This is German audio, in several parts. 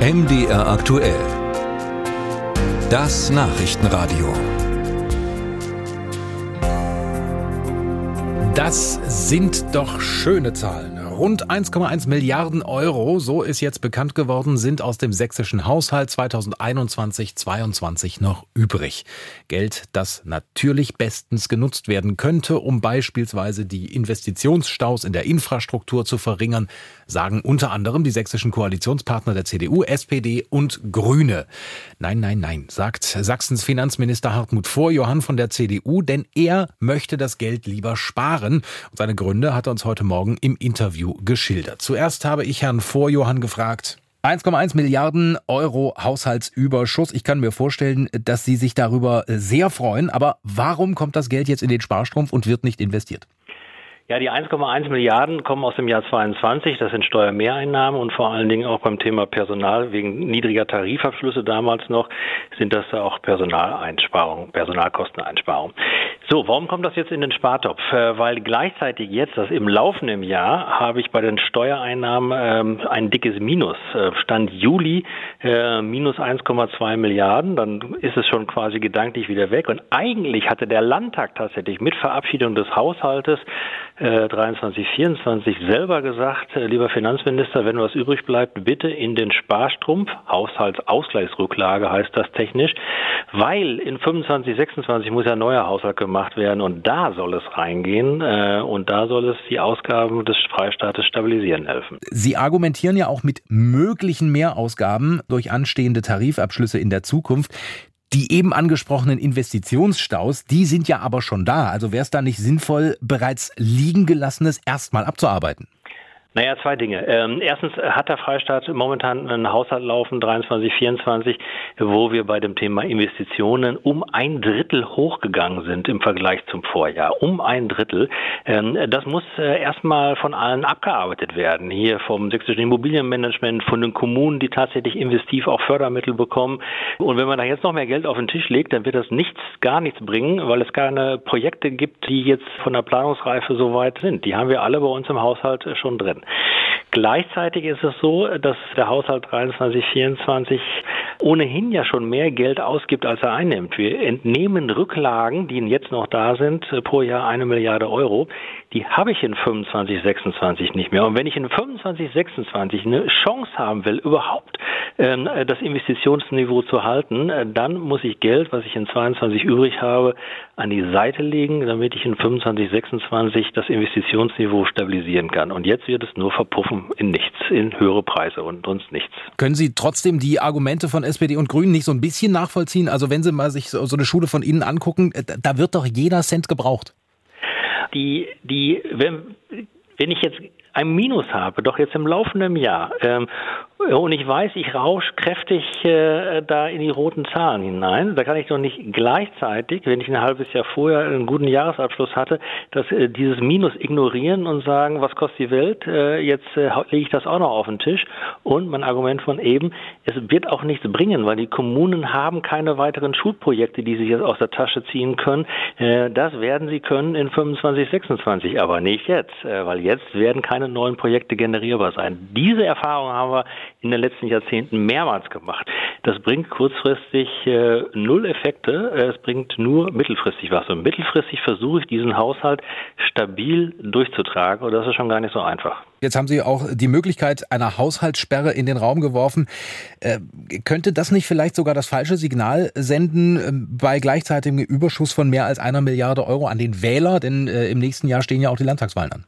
MDR aktuell. Das Nachrichtenradio. Das sind doch schöne Zahlen. Rund 1,1 Milliarden Euro, so ist jetzt bekannt geworden, sind aus dem sächsischen Haushalt 2021-22 noch übrig. Geld, das natürlich bestens genutzt werden könnte, um beispielsweise die Investitionsstaus in der Infrastruktur zu verringern, sagen unter anderem die sächsischen Koalitionspartner der CDU, SPD und Grüne. Nein, nein, nein, sagt Sachsens Finanzminister Hartmut Vorjohann von der CDU, denn er möchte das Geld lieber sparen. Und seine Gründe hat er uns heute Morgen im Interview geschildert. Zuerst habe ich Herrn Vorjohann gefragt. 1,1 Milliarden Euro Haushaltsüberschuss. Ich kann mir vorstellen, dass Sie sich darüber sehr freuen. Aber warum kommt das Geld jetzt in den Sparstrumpf und wird nicht investiert? Ja, die 1,1 Milliarden kommen aus dem Jahr 22. Das sind Steuermehreinnahmen und vor allen Dingen auch beim Thema Personal wegen niedriger Tarifabschlüsse damals noch sind das auch Personaleinsparungen, Personalkosteneinsparungen. So, warum kommt das jetzt in den Spartopf? Äh, weil gleichzeitig jetzt, das im laufenden Jahr, habe ich bei den Steuereinnahmen ähm, ein dickes Minus. Äh, Stand Juli äh, minus 1,2 Milliarden, dann ist es schon quasi gedanklich wieder weg. Und eigentlich hatte der Landtag tatsächlich mit Verabschiedung des Haushaltes äh, 23, 24 selber gesagt, äh, lieber Finanzminister, wenn was übrig bleibt, bitte in den Sparstrumpf, Haushaltsausgleichsrücklage heißt das technisch, weil in 25, 26 muss ja ein neuer Haushalt gemacht werden und da soll es reingehen äh, und da soll es die Ausgaben des Freistaates stabilisieren helfen. Sie argumentieren ja auch mit möglichen Mehrausgaben durch anstehende Tarifabschlüsse in der Zukunft. Die eben angesprochenen Investitionsstaus, die sind ja aber schon da. Also wäre es da nicht sinnvoll, bereits liegen gelassenes erstmal abzuarbeiten? Naja, zwei Dinge. Ähm, erstens hat der Freistaat momentan einen Haushalt laufen, 23, 24, wo wir bei dem Thema Investitionen um ein Drittel hochgegangen sind im Vergleich zum Vorjahr. Um ein Drittel. Ähm, das muss äh, erstmal von allen abgearbeitet werden. Hier vom sächsischen Immobilienmanagement, von den Kommunen, die tatsächlich investiv auch Fördermittel bekommen. Und wenn man da jetzt noch mehr Geld auf den Tisch legt, dann wird das nichts, gar nichts bringen, weil es keine Projekte gibt, die jetzt von der Planungsreife so weit sind. Die haben wir alle bei uns im Haushalt schon drin. Gleichzeitig ist es so, dass der Haushalt 23, 24 ohnehin ja schon mehr Geld ausgibt, als er einnimmt. Wir entnehmen Rücklagen, die jetzt noch da sind, pro Jahr eine Milliarde Euro. Die habe ich in 25, 26 nicht mehr. Und wenn ich in 25, 26 eine Chance haben will, überhaupt ähm, das Investitionsniveau zu halten, äh, dann muss ich Geld, was ich in 22 übrig habe, an die Seite legen, damit ich in 25, 26 das Investitionsniveau stabilisieren kann. Und jetzt wird es nur verpuffen in nichts, in höhere Preise und sonst nichts. Können Sie trotzdem die Argumente von SPD und Grünen nicht so ein bisschen nachvollziehen? Also wenn Sie mal sich so eine Schule von Ihnen angucken, äh, da wird doch jeder Cent gebraucht. Die, die, wenn, wenn ich jetzt ein Minus habe, doch jetzt im laufenden Jahr, ähm, und ich weiß, ich rausch kräftig äh, da in die roten Zahlen hinein. Da kann ich doch nicht gleichzeitig, wenn ich ein halbes Jahr vorher einen guten Jahresabschluss hatte, dass äh, dieses Minus ignorieren und sagen, was kostet die Welt? Äh, jetzt äh, lege ich das auch noch auf den Tisch. Und mein Argument von eben, es wird auch nichts bringen, weil die Kommunen haben keine weiteren Schulprojekte, die sie jetzt aus der Tasche ziehen können. Äh, das werden sie können in 25, 26, aber nicht jetzt, äh, weil jetzt werden keine neuen Projekte generierbar sein. Diese Erfahrung haben wir in den letzten Jahrzehnten mehrmals gemacht. Das bringt kurzfristig äh, null Effekte, äh, es bringt nur mittelfristig was. Und mittelfristig versuche ich diesen Haushalt stabil durchzutragen und das ist schon gar nicht so einfach. Jetzt haben Sie auch die Möglichkeit einer Haushaltssperre in den Raum geworfen. Äh, könnte das nicht vielleicht sogar das falsche Signal senden äh, bei gleichzeitigem Überschuss von mehr als einer Milliarde Euro an den Wähler? Denn äh, im nächsten Jahr stehen ja auch die Landtagswahlen an.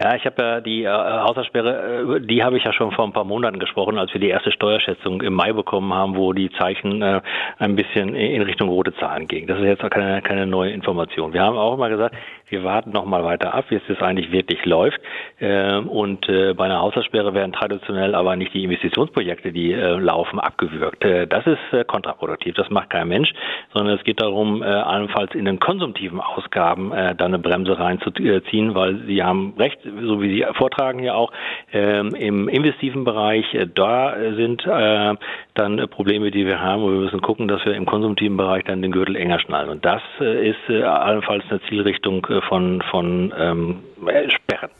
Ja, ich habe ja die äh, Haushaltssperre, äh, die habe ich ja schon vor ein paar Monaten gesprochen, als wir die erste Steuerschätzung im Mai bekommen haben, wo die Zeichen äh, ein bisschen in Richtung rote Zahlen gingen. Das ist jetzt auch keine, keine neue Information. Wir haben auch immer gesagt, wir warten noch mal weiter ab, wie es das eigentlich wirklich läuft. Ähm, und äh, bei einer Haushaltssperre werden traditionell aber nicht die Investitionsprojekte, die äh, laufen, abgewürgt. Äh, das ist kontraproduktiv. Das macht kein Mensch, sondern es geht darum, allenfalls in den konsumtiven Ausgaben äh, da eine Bremse reinzuziehen, weil Sie haben recht, so wie Sie vortragen ja auch, ähm, im investiven Bereich, da sind dann Probleme, die wir haben. Und wir müssen gucken, dass wir im konsumtiven Bereich dann den Gürtel enger schnallen. Und das ist allenfalls eine Zielrichtung von, von ähm, äh, Sperren.